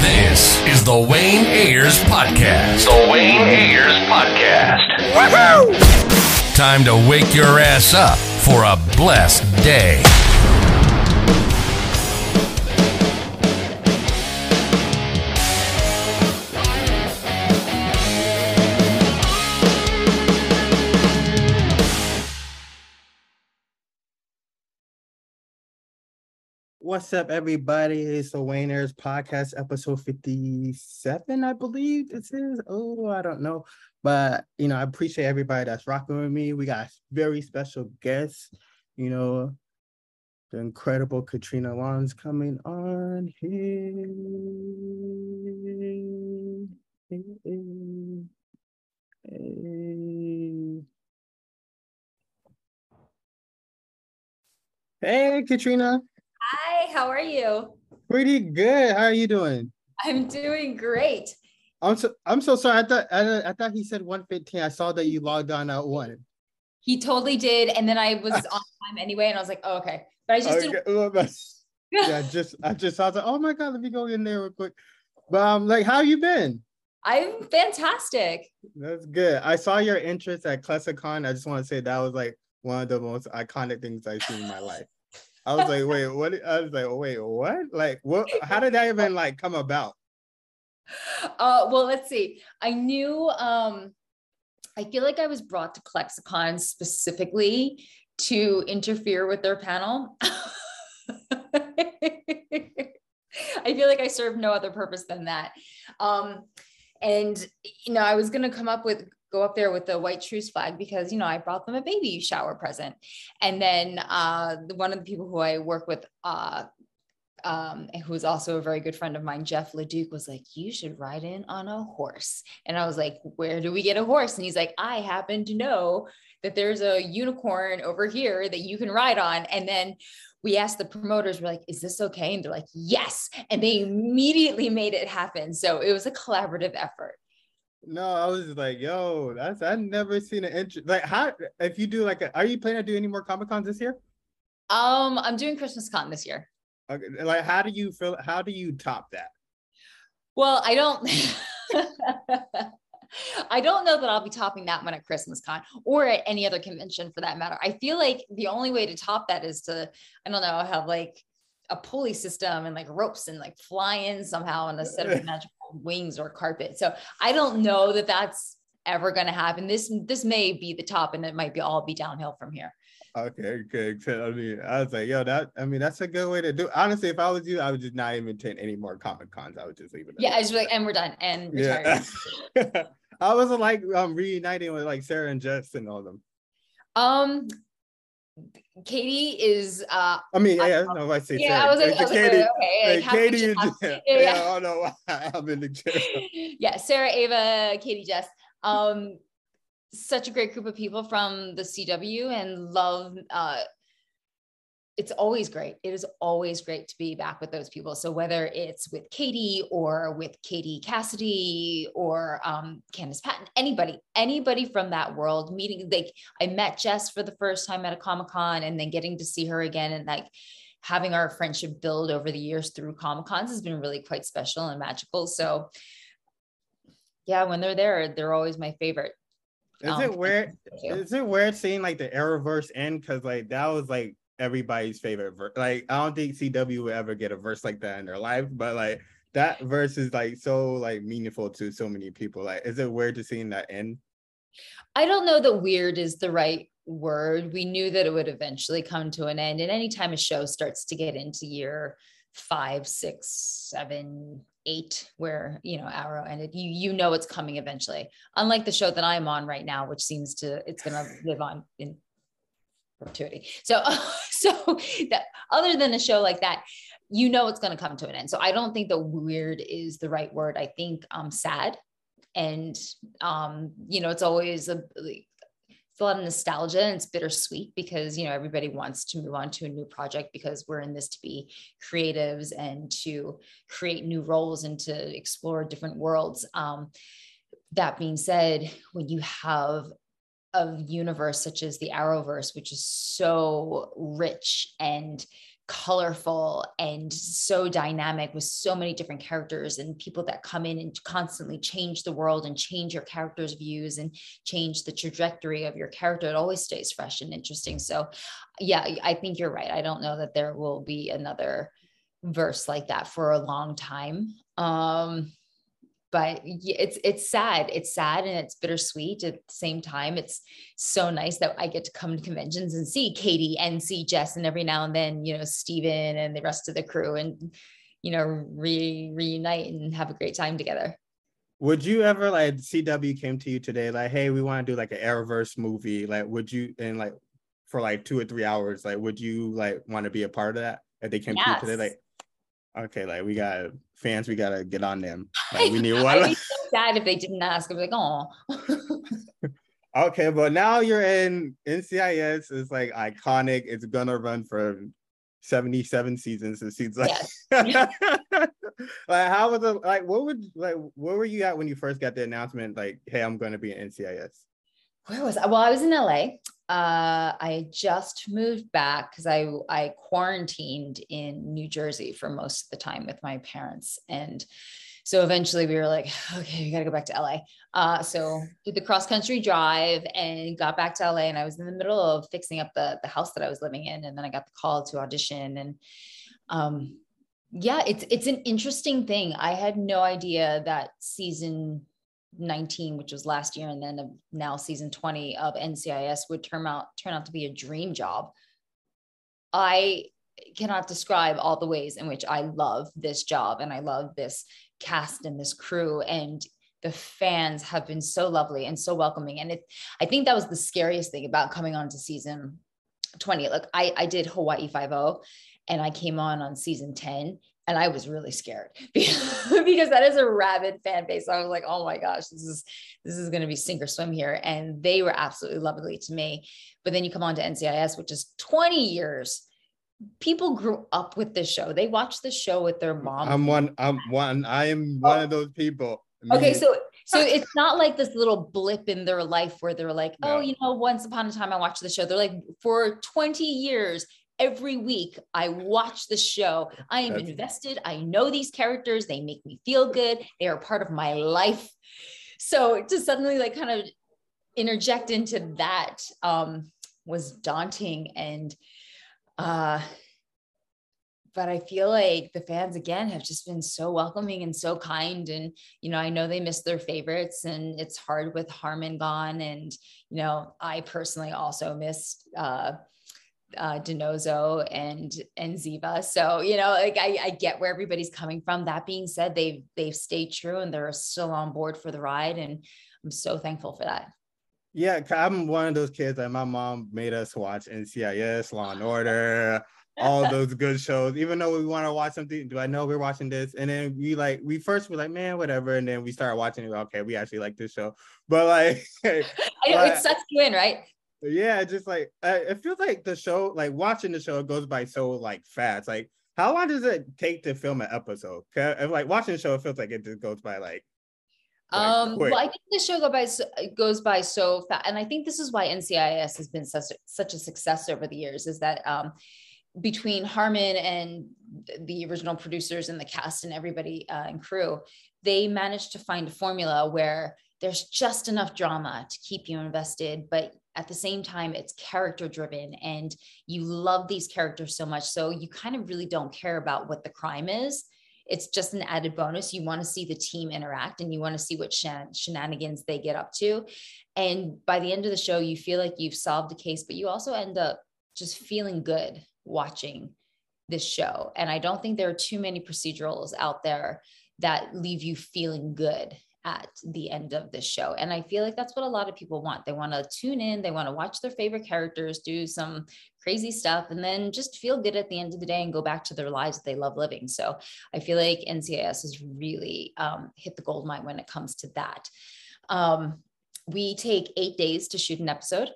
This is the Wayne Ayers Podcast. The Wayne Ayers Podcast. Woohoo! Time to wake your ass up for a blessed day. What's up, everybody? It's the Wayne Ayers Podcast, episode 57, I believe this is. Oh, I don't know. But, you know, I appreciate everybody that's rocking with me. We got very special guest, you know, the incredible Katrina Law's coming on here. Hey, hey. Hey, Katrina. Hi, how are you? Pretty good. How are you doing? I'm doing great. I'm so I'm so sorry. I thought I, I thought he said 115. I saw that you logged on at one. He totally did, and then I was on time anyway, and I was like, oh, okay. But I just Okay, didn't. yeah, just I just I was like, oh my god, let me go in there real quick. But um, like, how you been? I'm fantastic. That's good. I saw your interest at ClexaCon. I just want to say that was like one of the most iconic things I've seen in my life. I was like, wait, what? I was like, wait, what? Like, what? How did that even like come about? Uh, well, let's see. I knew. Um, I feel like I was brought to ClexaCon specifically to interfere with their panel. I feel like I served no other purpose than that. Um, and you know, I was gonna come up with go up there with the white truce flag because you know I brought them a baby shower present, and then uh, one of the people who I work with, uh, um, who was also a very good friend of mine, Jeff Leduc, was like, "You should ride in on a horse," and I was like, "Where do we get a horse?" And he's like, "I happen to know that there's a unicorn over here that you can ride on," and then we asked the promoters, we're like, is this okay? And they're like, yes. And they immediately made it happen. So it was a collaborative effort. No, I was just like, yo, that's I've never seen an interest. Like, how if you do like, a, are you planning to do any more comic cons this year? Um, I'm doing Christmas con this year. Okay, like, how do you feel? How do you top that? Well, I don't I don't know that I'll be topping that one at Christmas con or at any other convention for that matter. I feel like the only way to top that is to, I don't know, have like a pulley system and like ropes and like fly in somehow on a set of magical wings or carpet. So I don't know that that's ever going to happen. This this may be the top and it might be all be downhill from here. Okay, okay. So, I mean, I was like, yo, that. I mean, that's a good way to do. Honestly, if I was you, I would just not even attend any more comic cons. I would just leave it. Yeah, I was like, and we're done and retired. yeah. I wasn't like um reuniting with like Sarah and Jess and all them. Um Katie is uh I mean, I- yeah, no, I say yeah, Sarah. I was like, I was like, Katie, okay, like, Katie, half- yeah, yeah, yeah, yeah. I don't know why I'm in the chair. yeah, Sarah, Ava, Katie, Jess. Um, such a great group of people from the CW and love. Uh, it's always great. It is always great to be back with those people. So whether it's with Katie or with Katie Cassidy or um, Candice Patton, anybody, anybody from that world meeting, like I met Jess for the first time at a Comic Con and then getting to see her again and like having our friendship build over the years through Comic Cons has been really quite special and magical. So yeah, when they're there, they're always my favorite. Is Um, it weird? Is it weird seeing like the Arrowverse end? Because like that was like everybody's favorite verse. Like I don't think CW would ever get a verse like that in their life, but like that verse is like so like meaningful to so many people. Like, is it weird to seeing that end? I don't know that weird is the right word. We knew that it would eventually come to an end. And anytime a show starts to get into year five, six, seven, eight, where you know Arrow ended, you you know it's coming eventually. Unlike the show that I'm on right now, which seems to it's gonna live on in perpetuity. So so that other than a show like that, you know it's gonna come to an end. So I don't think that weird is the right word. I think um sad and um you know it's always a a lot of nostalgia and it's bittersweet because you know everybody wants to move on to a new project because we're in this to be creatives and to create new roles and to explore different worlds um that being said when you have of universe such as the Arrowverse, which is so rich and colorful and so dynamic with so many different characters and people that come in and constantly change the world and change your characters' views and change the trajectory of your character. It always stays fresh and interesting. So, yeah, I think you're right. I don't know that there will be another verse like that for a long time. Um, but it's it's sad it's sad and it's bittersweet at the same time. It's so nice that i get to come to conventions and see katie and see jess and every now and then you know steven and the rest of the crew and you know re- reunite and have a great time together. Would you ever like cw came to you today like hey we want to do like an arrowverse movie like would you and like for like two or three hours like would you like want to be a part of that? If they came yes. to you today like okay, like we got fans, we gotta get on them. Like we need one. I'd be so sad if they didn't ask. I'd be like, oh. okay, but now you're in NCIS. It's like iconic. It's gonna run for 77 seasons. It seems like. Yes. like how was it? Like what would like where were you at when you first got the announcement? Like, hey, I'm gonna be in NCIS. Where was I? Well, I was in LA uh, I just moved back because I I quarantined in New Jersey for most of the time with my parents, and so eventually we were like, okay, we got to go back to LA. Uh, so did the cross country drive and got back to LA, and I was in the middle of fixing up the the house that I was living in, and then I got the call to audition, and um, yeah, it's it's an interesting thing. I had no idea that season 19, which was last year, and then now season 20 of NCIS would turn out turn out to be a dream job. I cannot describe all the ways in which I love this job and I love this cast and this crew and the fans have been so lovely and so welcoming and it I think that was the scariest thing about coming on to season 20 look I I did Hawaii 50 and I came on on season 10 and I was really scared because that is a rabid fan base. I was like, oh my gosh, this is this is going to be sink or swim here, and they were absolutely lovely to me. But then you come on to NCIS, which is 20 years. People grew up with this show. They watched the show with their mom. I'm one. I'm one. I am one oh. of those people. Okay, so so it's not like this little blip in their life where they're like, oh, no. you know, once upon a time I watched the show. They're like, for 20 years, every week I watch the show. I am That's... invested. I know these characters. They make me feel good. They are part of my life. So to suddenly like kind of interject into that um, was daunting and uh but I feel like the fans again have just been so welcoming and so kind. And, you know, I know they miss their favorites and it's hard with Harmon gone. And, you know, I personally also missed uh, uh, DiNozzo and and Ziva. So you know, like I, I get where everybody's coming from. That being said, they've they've stayed true and they're still on board for the ride, and I'm so thankful for that. Yeah, I'm one of those kids that my mom made us watch NCIS, Law and Order, all those good shows. Even though we want to watch something, do I know we're watching this? And then we like we first were like, man, whatever, and then we started watching it. Okay, we actually like this show, but like, I know it sucks you in, right? Yeah just like it feels like the show like watching the show goes by so like fast like how long does it take to film an episode? Like watching the show it feels like it just goes by like um well i think the show go by goes by so fast and i think this is why ncis has been such, such a success over the years is that um between harmon and the original producers and the cast and everybody uh, and crew they managed to find a formula where there's just enough drama to keep you invested but at the same time it's character driven and you love these characters so much so you kind of really don't care about what the crime is. It's just an added bonus. You want to see the team interact and you want to see what shen- shenanigans they get up to. And by the end of the show you feel like you've solved a case but you also end up just feeling good watching this show. And i don't think there are too many procedurals out there that leave you feeling good at the end of the show. And I feel like that's what a lot of people want. They want to tune in, they want to watch their favorite characters do some crazy stuff, and then just feel good at the end of the day and go back to their lives that they love living. So I feel like NCIS has really um, hit the gold mine when it comes to that. Um, we take eight days to shoot an episode.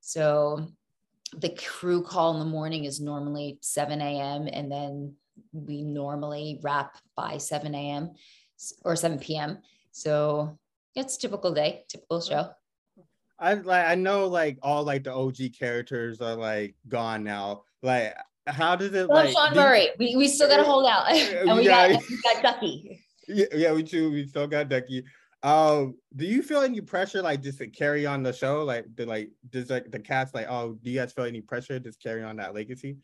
So the crew call in the morning is normally 7 a.m. and then we normally wrap by 7 a.m. or 7 p.m. So it's typical day, typical show. I like I know like all like the OG characters are like gone now. Like how does it like Sean Murray? We, we still gotta hold out. and we, Yeah. got, we got Ducky. Yeah, yeah, we too. We still got Ducky. Um, do you feel any pressure like just to carry on the show? Like the like does like the cast like, oh, do you guys feel any pressure to just carry on that legacy?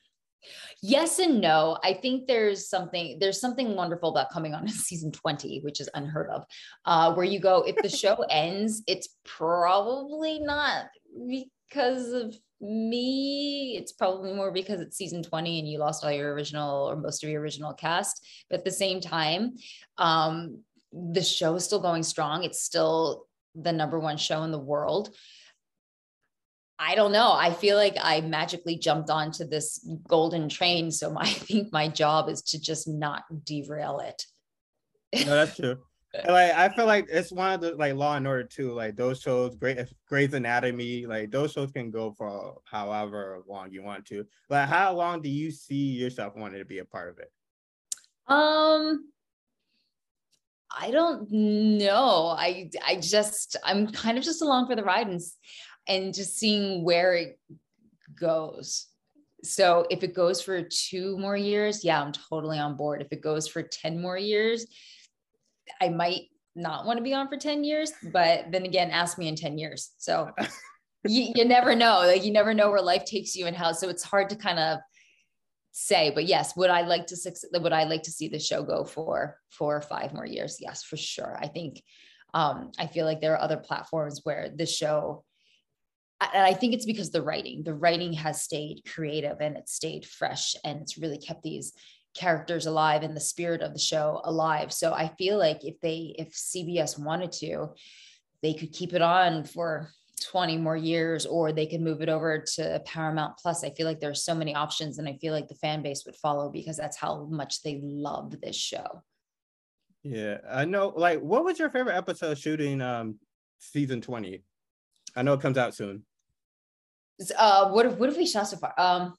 Yes and no. I think there's something there's something wonderful about coming on in season 20, which is unheard of. Uh, where you go, if the show ends, it's probably not because of me. It's probably more because it's season 20 and you lost all your original or most of your original cast. But at the same time, um, the show is still going strong. It's still the number one show in the world. I don't know. I feel like I magically jumped onto this golden train. So my, I think my job is to just not derail it. No, that's true. Like I feel like it's one of the like Law and Order too. Like those shows, great Grey's Anatomy, like those shows can go for however long you want to. Like how long do you see yourself wanting to be a part of it? Um, I don't know. I I just I'm kind of just along for the ride and and just seeing where it goes. So if it goes for two more years, yeah, I'm totally on board. If it goes for 10 more years, I might not want to be on for 10 years, but then again, ask me in 10 years. So you, you never know. Like you never know where life takes you and how. So it's hard to kind of say. But yes, would I like to would I like to see the show go for four or five more years? Yes, for sure. I think um, I feel like there are other platforms where the show and I think it's because the writing, the writing has stayed creative and it's stayed fresh and it's really kept these characters alive and the spirit of the show alive. So I feel like if they, if CBS wanted to, they could keep it on for 20 more years or they could move it over to Paramount Plus. I feel like there's so many options and I feel like the fan base would follow because that's how much they love this show. Yeah, I know. Like, what was your favorite episode shooting um season 20? I know it comes out soon. Uh, what if what if we shot so far? Um,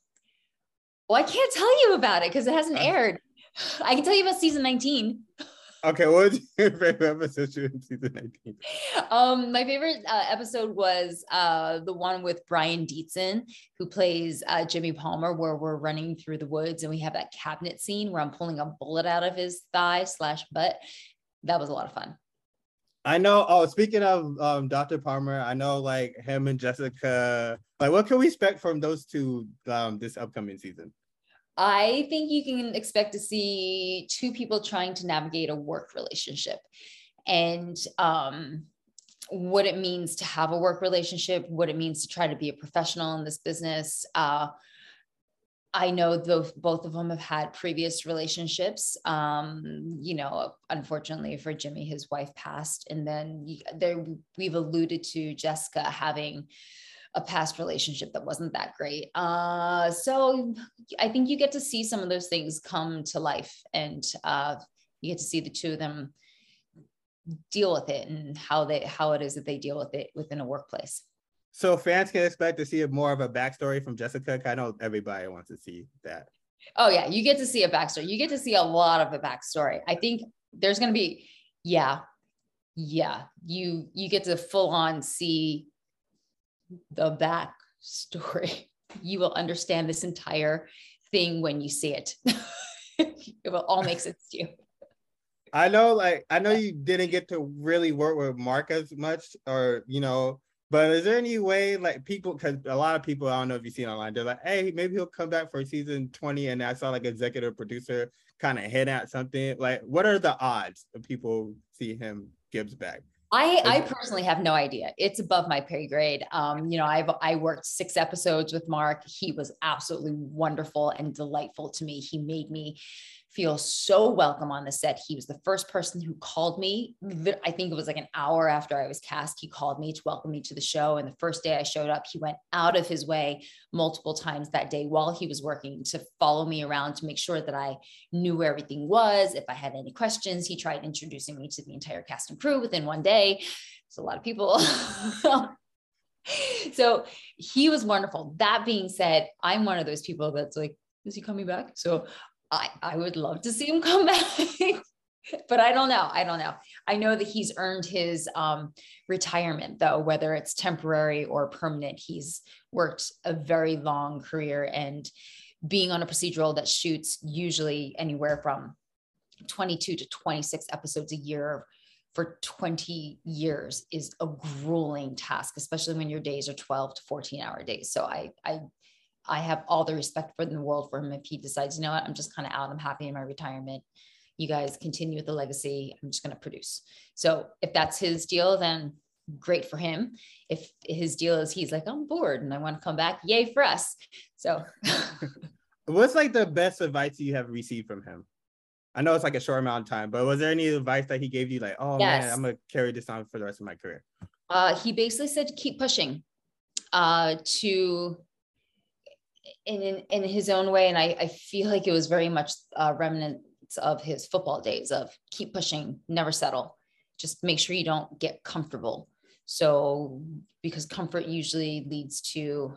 well, I can't tell you about it because it hasn't Uh. aired. I can tell you about season 19. Okay, what was your favorite episode shooting season 19? Um, my favorite uh, episode was uh, the one with Brian Dietzen, who plays uh, Jimmy Palmer, where we're running through the woods and we have that cabinet scene where I'm pulling a bullet out of his thigh slash butt. That was a lot of fun. I know. Oh, speaking of um, Dr. Palmer, I know like him and Jessica. Like, what can we expect from those two um, this upcoming season? I think you can expect to see two people trying to navigate a work relationship and um, what it means to have a work relationship, what it means to try to be a professional in this business. Uh, I know though both of them have had previous relationships. Um, you know, unfortunately for Jimmy, his wife passed, and then there we've alluded to Jessica having a past relationship that wasn't that great. Uh, so I think you get to see some of those things come to life, and uh, you get to see the two of them deal with it and how they how it is that they deal with it within a workplace. So fans can expect to see more of a backstory from Jessica. I know everybody wants to see that. Oh yeah, you get to see a backstory. You get to see a lot of a backstory. I think there's going to be, yeah, yeah. You you get to full on see the backstory. You will understand this entire thing when you see it. it will all make sense to you. I know, like, I know you didn't get to really work with Mark as much, or you know, but is there any way, like, people, because a lot of people, I don't know if you've seen online, they're like, hey, maybe he'll come back for season 20. And I saw like executive producer kind of hit at something. Like, what are the odds of people see him Gibbs back? I, I personally have no idea. It's above my pay grade. Um, you know, I've I worked six episodes with Mark. He was absolutely wonderful and delightful to me. He made me feel so welcome on the set. He was the first person who called me. I think it was like an hour after I was cast. He called me to welcome me to the show. And the first day I showed up, he went out of his way multiple times that day while he was working to follow me around to make sure that I knew where everything was. If I had any questions, he tried introducing me to the entire cast and crew within one day. It's a lot of people. so he was wonderful. That being said, I'm one of those people that's like, is he coming back? So I, I would love to see him come back. but I don't know. I don't know. I know that he's earned his um, retirement, though, whether it's temporary or permanent. He's worked a very long career and being on a procedural that shoots usually anywhere from 22 to 26 episodes a year for 20 years is a grueling task, especially when your days are 12 to 14 hour days. So I, I, I have all the respect for the world for him if he decides, you know what, I'm just kind of out. I'm happy in my retirement. You guys continue with the legacy. I'm just going to produce. So if that's his deal, then great for him. If his deal is he's like, I'm bored and I want to come back, yay for us. So what's like the best advice you have received from him? I know it's like a short amount of time, but was there any advice that he gave you, like, oh yes. man, I'm gonna carry this on for the rest of my career? Uh, he basically said, keep pushing. Uh, to in, in, in his own way, and I, I feel like it was very much uh, remnants of his football days of keep pushing, never settle. Just make sure you don't get comfortable. So because comfort usually leads to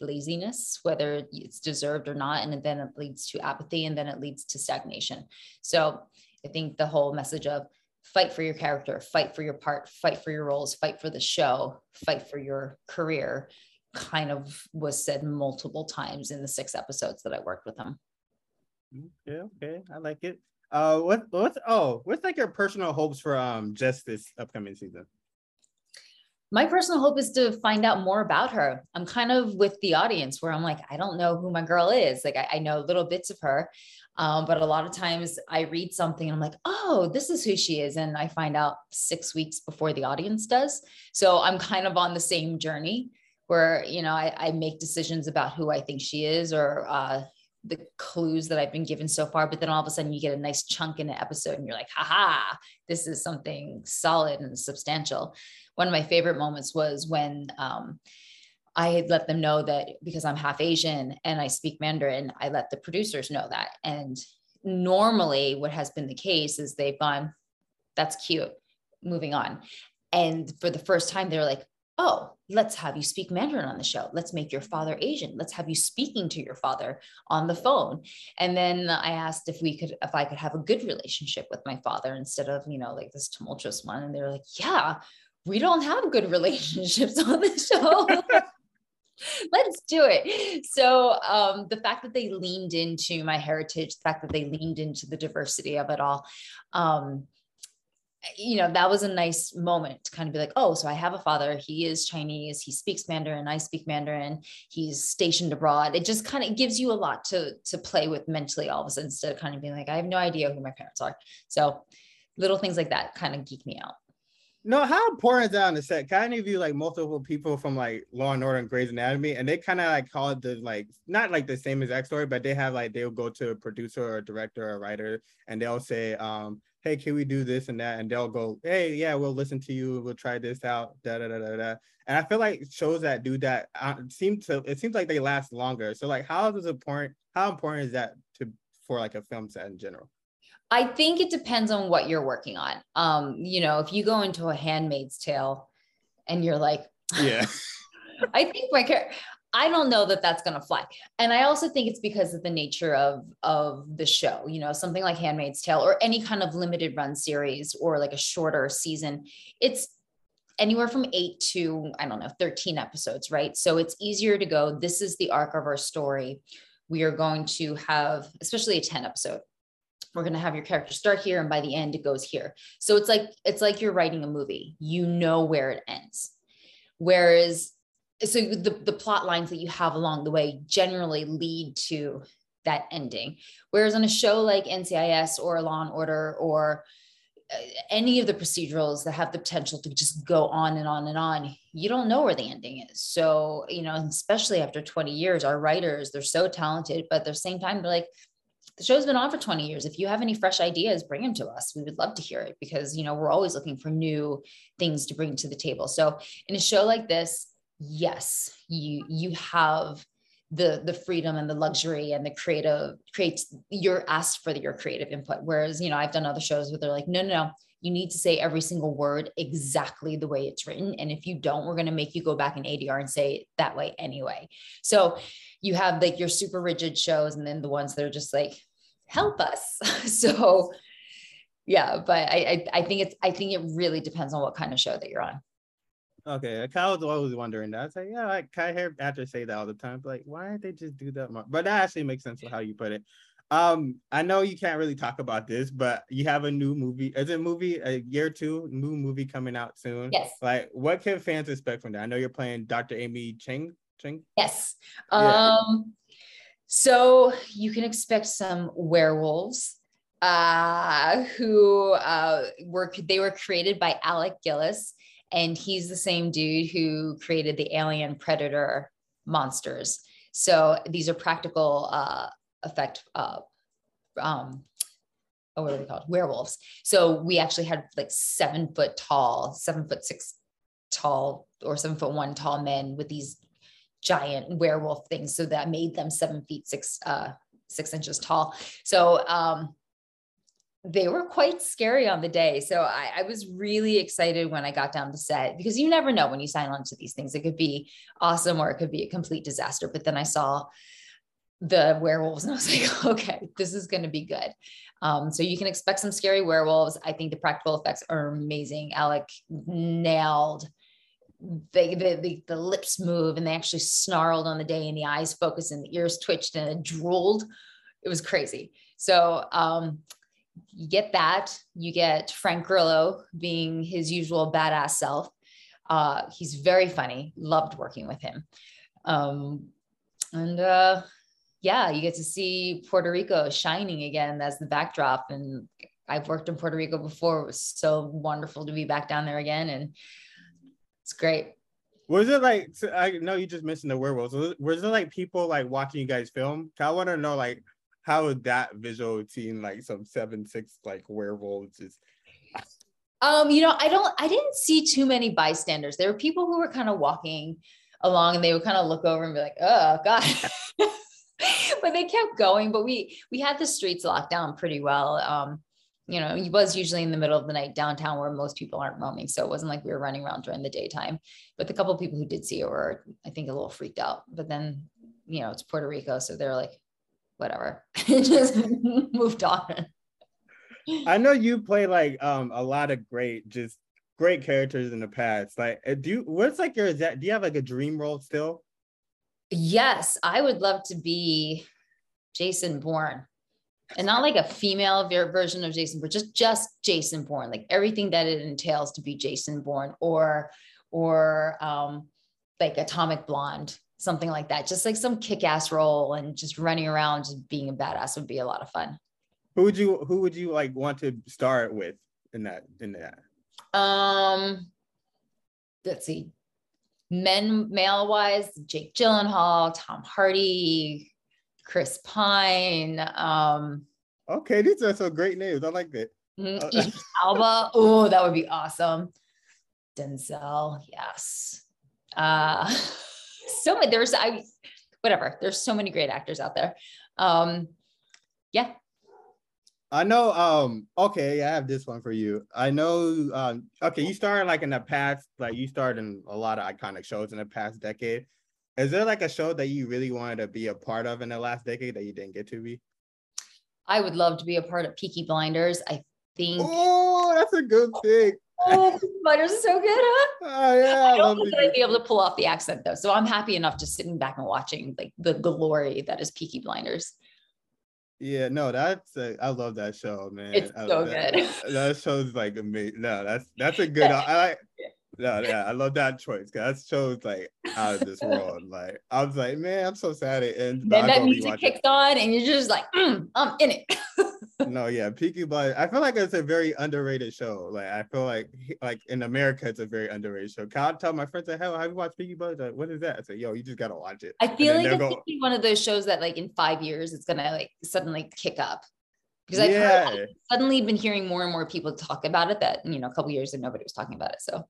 laziness, whether it's deserved or not. And then it leads to apathy and then it leads to stagnation. So I think the whole message of fight for your character, fight for your part, fight for your roles, fight for the show, fight for your career kind of was said multiple times in the six episodes that I worked with him. Yeah, okay. I like it. Uh what what's oh what's like your personal hopes for um just this upcoming season? my personal hope is to find out more about her. I'm kind of with the audience where I'm like, I don't know who my girl is. Like, I, I know little bits of her. Um, but a lot of times I read something and I'm like, oh, this is who she is. And I find out six weeks before the audience does. So I'm kind of on the same journey where, you know, I, I make decisions about who I think she is or uh, the clues that I've been given so far. But then all of a sudden you get a nice chunk in an episode and you're like, haha, this is something solid and substantial one of my favorite moments was when um, I had let them know that because I'm half Asian and I speak Mandarin, I let the producers know that. And normally, what has been the case is they've gone, that's cute, moving on. And for the first time, they're like, oh, let's have you speak Mandarin on the show. Let's make your father Asian. Let's have you speaking to your father on the phone. And then I asked if we could, if I could have a good relationship with my father instead of, you know, like this tumultuous one. And they were like, yeah, we don't have good relationships on the show. Let's do it. So, um, the fact that they leaned into my heritage, the fact that they leaned into the diversity of it all, um, you know, that was a nice moment to kind of be like, oh, so I have a father. He is Chinese. He speaks Mandarin. I speak Mandarin. He's stationed abroad. It just kind of gives you a lot to to play with mentally all of a sudden instead of kind of being like, I have no idea who my parents are. So little things like that kind of geek me out. No, how important is that on the set? Kind of view like multiple people from like Law and Order and Grey's Anatomy, and they kind of like call it the like not like the same exact story, but they have like they'll go to a producer or a director or a writer, and they'll say, um, "Hey, can we do this and that?" And they'll go, "Hey, yeah, we'll listen to you. We'll try this out." Da da da da da. And I feel like shows that do that uh, seem to it seems like they last longer. So like, how is it important? How important is that to for like a film set in general? I think it depends on what you're working on. Um, you know, if you go into a handmaid's tale and you're like, yeah, I think my character, I don't know that that's going to fly. And I also think it's because of the nature of of the show, you know, something like Handmaid's Tale or any kind of limited run series or like a shorter season. It's anywhere from 8 to I don't know, 13 episodes, right? So it's easier to go this is the arc of our story. We are going to have especially a 10 episode we're going to have your character start here and by the end it goes here. So it's like it's like you're writing a movie. You know where it ends. Whereas so the, the plot lines that you have along the way generally lead to that ending. Whereas on a show like ncis or law and order or uh, any of the procedurals that have the potential to just go on and on and on you don't know where the ending is. So you know especially after 20 years our writers they're so talented but at the same time they're like the show's been on for 20 years. If you have any fresh ideas, bring them to us. We would love to hear it because, you know, we're always looking for new things to bring to the table. So in a show like this, yes, you you have the the freedom and the luxury and the creative creates you're asked for your creative input. Whereas, you know, I've done other shows where they're like, no, no, no, you need to say every single word exactly the way it's written. And if you don't, we're going to make you go back in ADR and say it that way anyway. So you have like your super rigid shows and then the ones that are just like, help us. so yeah, but I, I I think it's I think it really depends on what kind of show that you're on. Okay, Kyle was always wondering that. I was like, yeah, I of hear actors say that all the time. Like, why didn't they just do that more? But that actually makes sense with how you put it. Um, I know you can't really talk about this, but you have a new movie. Is it movie a year two new movie coming out soon? Yes. Like, what can fans expect from that? I know you're playing Dr. Amy Cheng. Cheng. Yes. Yeah. Um. So you can expect some werewolves uh, who uh, were they were created by Alec Gillis, and he's the same dude who created the Alien Predator monsters. So these are practical uh, effect. Uh, um, oh, what are they called? Werewolves. So we actually had like seven foot tall, seven foot six tall, or seven foot one tall men with these giant werewolf things. So that made them seven feet six uh, six inches tall. So um, they were quite scary on the day. So I, I, was really excited when I got down to set because you never know when you sign on to these things. It could be awesome or it could be a complete disaster. But then I saw the werewolves and I was like, okay, this is going to be good. Um, so you can expect some scary werewolves. I think the practical effects are amazing. Alec nailed the, the, the lips move and they actually snarled on the day and the eyes focused and the ears twitched and it drooled. It was crazy. So um, you get that. You get Frank Grillo being his usual badass self. Uh, he's very funny. Loved working with him. Um, and uh, yeah, you get to see Puerto Rico shining again as the backdrop. And I've worked in Puerto Rico before. It was so wonderful to be back down there again. And it's great. Was it like I know you just mentioned the werewolves? Was it, was it like people like watching you guys film? I want to know like how that visual seem like some seven six like werewolves is um you know i don't i didn't see too many bystanders there were people who were kind of walking along and they would kind of look over and be like oh god but they kept going but we we had the streets locked down pretty well um you know it was usually in the middle of the night downtown where most people aren't roaming so it wasn't like we were running around during the daytime but the couple people who did see it were i think a little freaked out but then you know it's puerto rico so they're like whatever. just moved on. I know you play like um a lot of great, just great characters in the past. Like, uh, do you, what's like your do you have like a dream role still? Yes, I would love to be Jason Bourne, and not like a female version of Jason, but just just Jason Bourne, like everything that it entails to be Jason Bourne, or or um like Atomic Blonde something like that. Just like some kick-ass role and just running around, just being a badass would be a lot of fun. Who would you who would you like want to start with in that in that? Um let's see. Men male wise, Jake Gyllenhaal, Tom Hardy, Chris Pine. Um okay, these are some great names. I like that. Mm-hmm. Alba. Oh, that would be awesome. Denzel, yes. Uh so many there's i whatever there's so many great actors out there um yeah i know um okay i have this one for you. I know um okay you started like in the past like you started in a lot of iconic shows in the past decade. Is there like a show that you really wanted to be a part of in the last decade that you didn't get to be? I would love to be a part of peaky blinders. I think oh that's a good pick. oh, Blinders is so good, huh? Oh yeah, I don't think I'd be able to pull off the accent though, so I'm happy enough just sitting back and watching like the glory that is Peaky Blinders. Yeah, no, that's a, I love that show, man. It's I, so that, good. That show's like amazing. No, that's that's a good. I like. No, yeah, I love that choice. Cause That show's like out of this world. Like I was like, man, I'm so sad it ends. Then that music kicks on, and you're just like, mm, I'm in it. no, yeah, Peaky Blinders. I feel like it's a very underrated show. Like I feel like like in America, it's a very underrated show. Can I tell my friends like, "Hell, have you watched Peaky Blinders?" Like, what is that? I say, "Yo, you just gotta watch it." I feel like it's go, one of those shows that like in five years it's gonna like suddenly kick up because I've, yeah. heard, I've suddenly been hearing more and more people talk about it. That you know, a couple years and nobody was talking about it. So.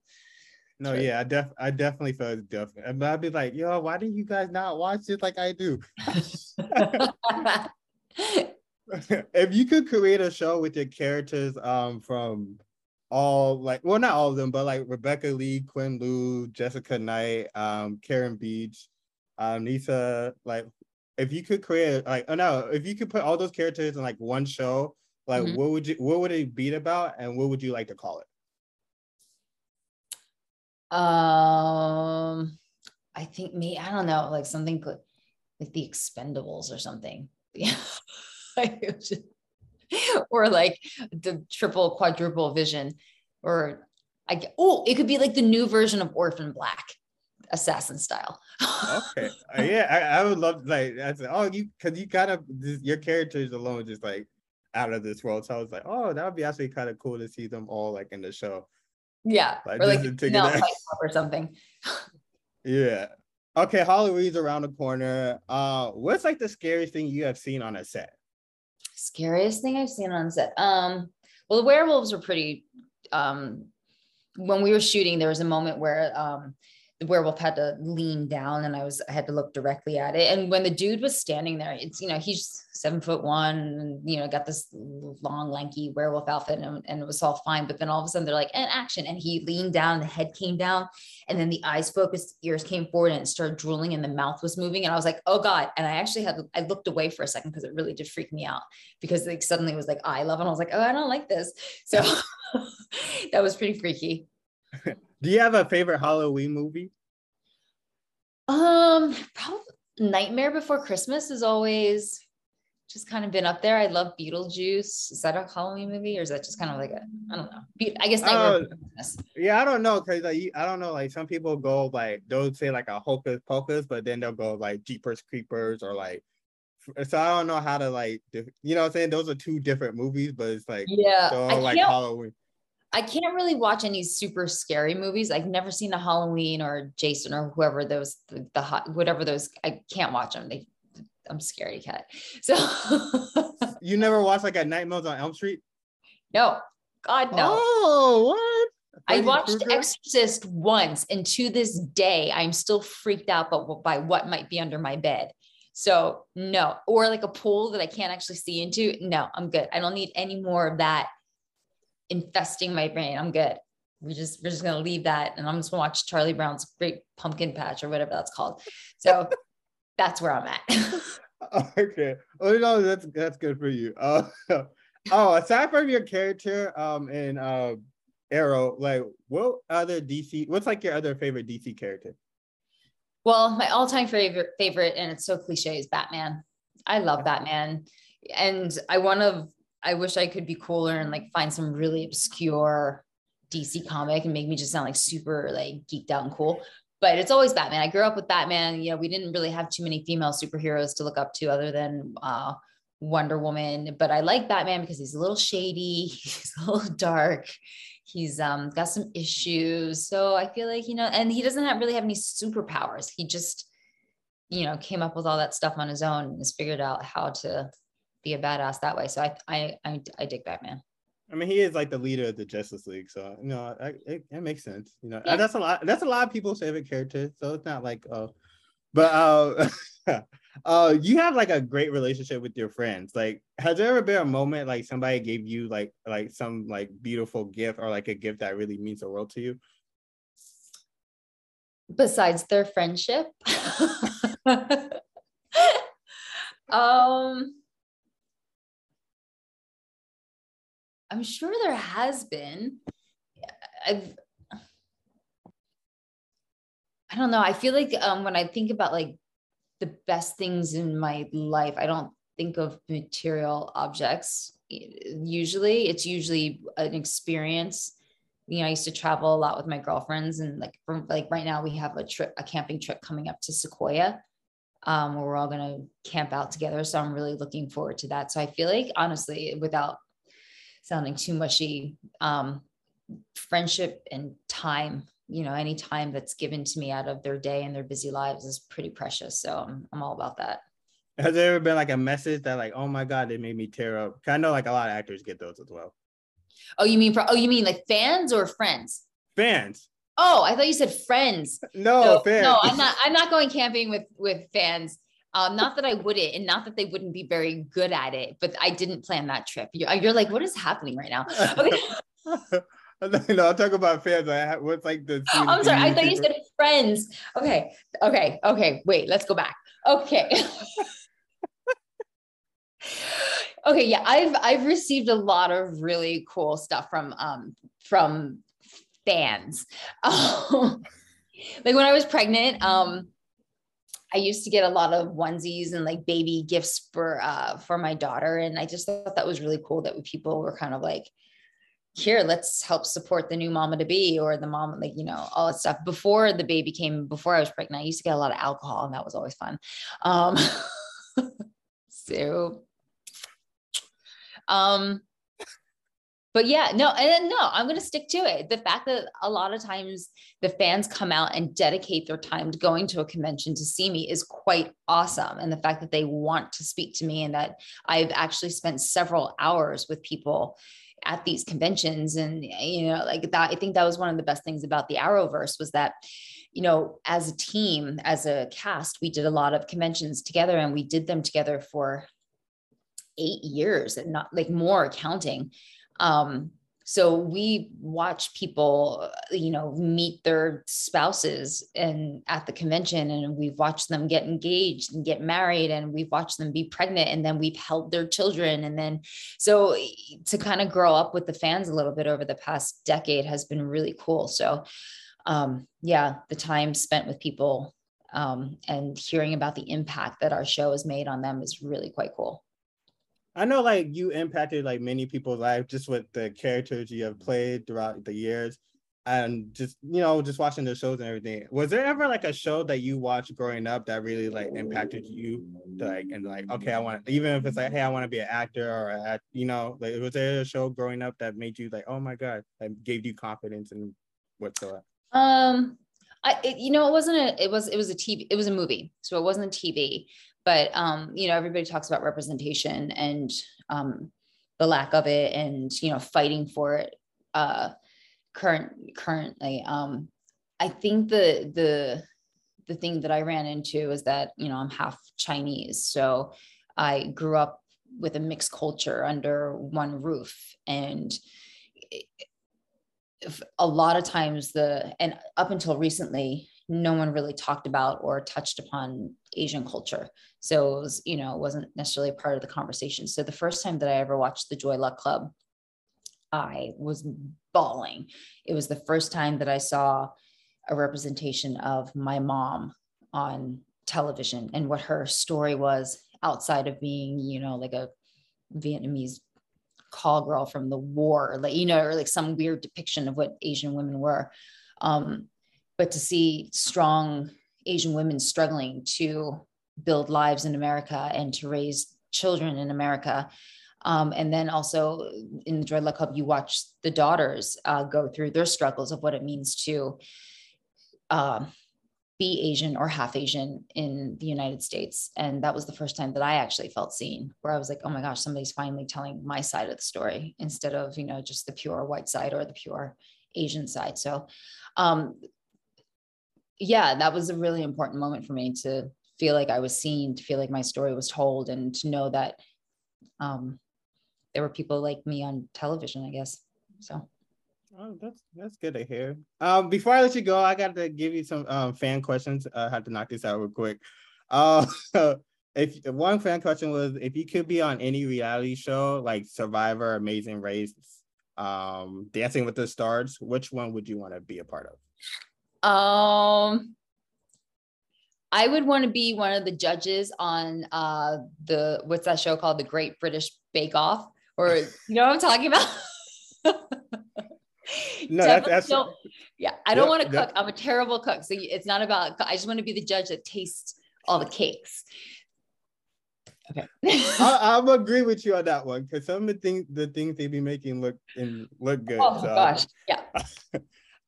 No, sure. yeah, I def I definitely felt different. But I'd be like, yo, why do you guys not watch it like I do? if you could create a show with your characters um from all like well not all of them but like rebecca lee quinn Liu, jessica knight um karen beach um Nyssa like if you could create like oh no if you could put all those characters in like one show like mm-hmm. what would you what would it be about and what would you like to call it? Um I think me, I don't know, like something like the expendables or something. Yeah. or like the triple quadruple vision or I oh it could be like the new version of Orphan Black assassin style. okay. Uh, yeah, I, I, would love like I said, oh, you because you kind of your characters alone just like out of this world. So I was like, oh, that would be actually kind of cool to see them all like in the show. Yeah, like, or like no, or something. yeah. Okay, Halloween's around the corner. Uh, what's like the scariest thing you have seen on a set? Scariest thing I've seen on set. Um, well, the werewolves were pretty. Um, when we were shooting, there was a moment where um werewolf had to lean down and I was I had to look directly at it. And when the dude was standing there, it's you know, he's seven foot one, and you know, got this long, lanky werewolf outfit, and, and it was all fine. But then all of a sudden they're like, and action. And he leaned down, the head came down, and then the eyes focused, ears came forward, and it started drooling, and the mouth was moving. And I was like, oh God. And I actually had I looked away for a second because it really did freak me out because like suddenly it was like eye level. And I was like, oh, I don't like this. So that was pretty freaky. Do you have a favorite Halloween movie? Um, probably Nightmare Before Christmas is always just kind of been up there. I love Beetlejuice. Is that a Halloween movie or is that just kind of like a I don't know. I guess Nightmare uh, Yeah, I don't know because like I don't know. Like some people go like they'll say like a Hocus Pocus, but then they'll go like Jeepers Creepers or like. So I don't know how to like you know what I'm saying. Those are two different movies, but it's like yeah, so like Halloween. I can't really watch any super scary movies. I've never seen a Halloween or Jason or whoever those the, the hot whatever those. I can't watch them. They, I'm scary cat. So you never watched like a Nightmares on Elm Street? No, God no. Oh, what? I watched Krueger? Exorcist once, and to this day, I'm still freaked out by, by what might be under my bed. So no, or like a pool that I can't actually see into. No, I'm good. I don't need any more of that infesting my brain. I'm good. We just we're just gonna leave that, and I'm just gonna watch Charlie Brown's Great Pumpkin Patch or whatever that's called. So that's where I'm at. okay. Oh no, that's that's good for you. Uh, oh, aside from your character, um, in uh, Arrow, like what other DC? What's like your other favorite DC character? Well, my all-time favorite favorite, and it's so cliche, is Batman. I love Batman, and I want to I wish I could be cooler and like find some really obscure DC comic and make me just sound like super like geeked out and cool. But it's always Batman. I grew up with Batman. You know, we didn't really have too many female superheroes to look up to other than uh, Wonder Woman. But I like Batman because he's a little shady, he's a little dark, he's um, got some issues. So I feel like you know, and he doesn't have, really have any superpowers. He just you know came up with all that stuff on his own and has figured out how to be a badass that way. So I I I, I dig Batman. I mean, he is like the leader of the Justice League, so you know, I, it, it makes sense. You know, yeah. that's a lot. That's a lot of people's favorite character. So it's not like, oh, but uh, uh, you have like a great relationship with your friends. Like, has there ever been a moment like somebody gave you like like some like beautiful gift or like a gift that really means the world to you? Besides their friendship, um I'm sure there has been. I've, I don't know. I feel like um, when I think about like the best things in my life, I don't think of material objects. Usually, it's usually an experience. You know, I used to travel a lot with my girlfriends, and like from like right now, we have a trip, a camping trip coming up to Sequoia, um, where we're all gonna camp out together. So I'm really looking forward to that. So I feel like honestly, without sounding too mushy um, friendship and time you know any time that's given to me out of their day and their busy lives is pretty precious. So i'm, I'm all about that. Has there ever been like a message that like oh my god they made me tear up i know like a lot of actors get those as well. Oh you mean for oh you mean like fans or friends? Fans. Oh i thought you said friends. No, no fans. no i'm not i'm not going camping with with fans um, not that I wouldn't, and not that they wouldn't be very good at it, but I didn't plan that trip. You're, you're like, what is happening right now? Okay. no, I'll talk about fans. I have, what's like the. I'm sorry. I thought you said friends. Okay. Okay. Okay. Wait. Let's go back. Okay. Okay, yeah, I've I've received a lot of really cool stuff from um from fans. like when I was pregnant, um I used to get a lot of onesies and like baby gifts for uh for my daughter and I just thought that was really cool that people were kind of like here let's help support the new mama to be or the mom like you know all that stuff. Before the baby came before i was pregnant i used to get a lot of alcohol and that was always fun. Um so um but yeah no and no i'm going to stick to it. The fact that a lot of times the fans come out and dedicate their time to going to a convention to see me is quite awesome. And the fact that they want to speak to me and that i've actually spent several hours with people at these conventions and you know like that i think that was one of the best things about the arrowverse was that you know as a team as a cast we did a lot of conventions together and we did them together for eight years and not like more accounting um so we watch people you know meet their spouses and at the convention and we've watched them get engaged and get married and we've watched them be pregnant and then we've held their children and then so to kind of grow up with the fans a little bit over the past decade has been really cool. So um yeah the time spent with people um and hearing about the impact that our show has made on them is really quite cool I know like you impacted like many people's life just with the characters you have played throughout the years and just you know just watching the shows and everything. Was there ever like a show that you watched growing up that really like impacted you? Like and like okay i want even if it's like hey i want to be an actor or a, you know like was there a show growing up that made you like oh my god that gave you confidence and whatsoever? Um I, it, you know, it wasn't a, it was, it was a TV, it was a movie. So it wasn't a TV, but um, you know, everybody talks about representation and um, the lack of it, and you know, fighting for it. Uh, current currently, um, I think the the the thing that I ran into is that you know I'm half Chinese, so I grew up with a mixed culture under one roof, and a lot of times the and up until recently no one really talked about or touched upon Asian culture. So it was, you know, it wasn't necessarily part of the conversation. So the first time that I ever watched the Joy Luck Club, I was bawling. It was the first time that I saw a representation of my mom on television and what her story was outside of being, you know, like a Vietnamese call girl from the war, like, you know, or like some weird depiction of what Asian women were. Um, but to see strong Asian women struggling to build lives in America and to raise children in America. Um, and then also in the Luck Club, you watch the daughters uh, go through their struggles of what it means to uh, be Asian or half Asian in the United States. And that was the first time that I actually felt seen, where I was like, oh my gosh, somebody's finally telling my side of the story instead of, you know, just the pure white side or the pure Asian side. So um, yeah, that was a really important moment for me to feel like I was seen, to feel like my story was told, and to know that um, there were people like me on television, I guess. So. Oh, that's that's good to hear. Um, before I let you go, I got to give you some um, fan questions. I had to knock this out real quick. Uh, if one fan question was, if you could be on any reality show like Survivor, Amazing Race, um, Dancing with the Stars, which one would you want to be a part of? Um, I would want to be one of the judges on uh the what's that show called, The Great British Bake Off, or you know what I'm talking about. no, that's, that's yeah. I don't want to cook. I'm a terrible cook, so it's not about. I just want to be the judge that tastes all the cakes. Okay, I, am agree with you on that one because some of the things the things they be making look and look good. Oh so. gosh, yeah.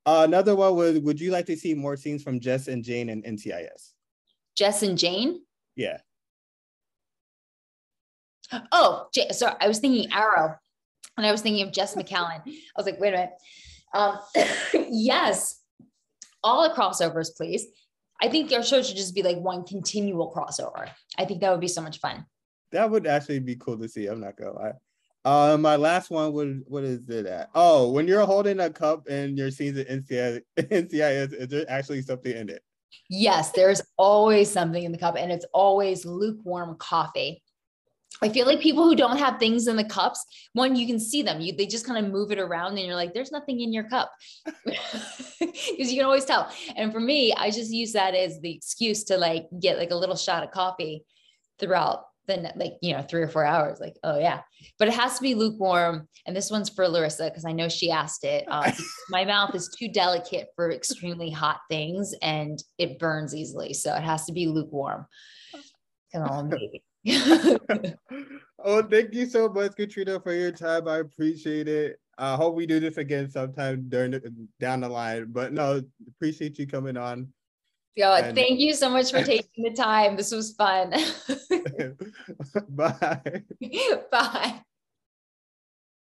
Uh, another one would would you like to see more scenes from Jess and Jane and NCIS? Jess and Jane? Yeah. Oh, J- sorry. I was thinking Arrow, and I was thinking of Jess McCallan. I was like, wait a minute. Um, yes, all the crossovers, please. I think our show should just be like one continual crossover. I think that would be so much fun. That would actually be cool to see. I'm not gonna lie. Uh, my last one what is it at? Oh, when you're holding a cup and you're seeing the NCIS, NCIS, is there actually something in it? Yes, there's always something in the cup, and it's always lukewarm coffee. I feel like people who don't have things in the cups, one, you can see them. You they just kind of move it around and you're like, there's nothing in your cup. Because you can always tell. And for me, I just use that as the excuse to like get like a little shot of coffee throughout the like, you know, three or four hours. Like, oh yeah. But it has to be lukewarm. And this one's for Larissa because I know she asked it. Um, my mouth is too delicate for extremely hot things and it burns easily. So it has to be lukewarm. Come on, baby. oh, thank you so much, Katrina, for your time. I appreciate it. I hope we do this again sometime during the, down the line. But no, appreciate you coming on. Yo, and... thank you so much for taking the time. This was fun. Bye. Bye.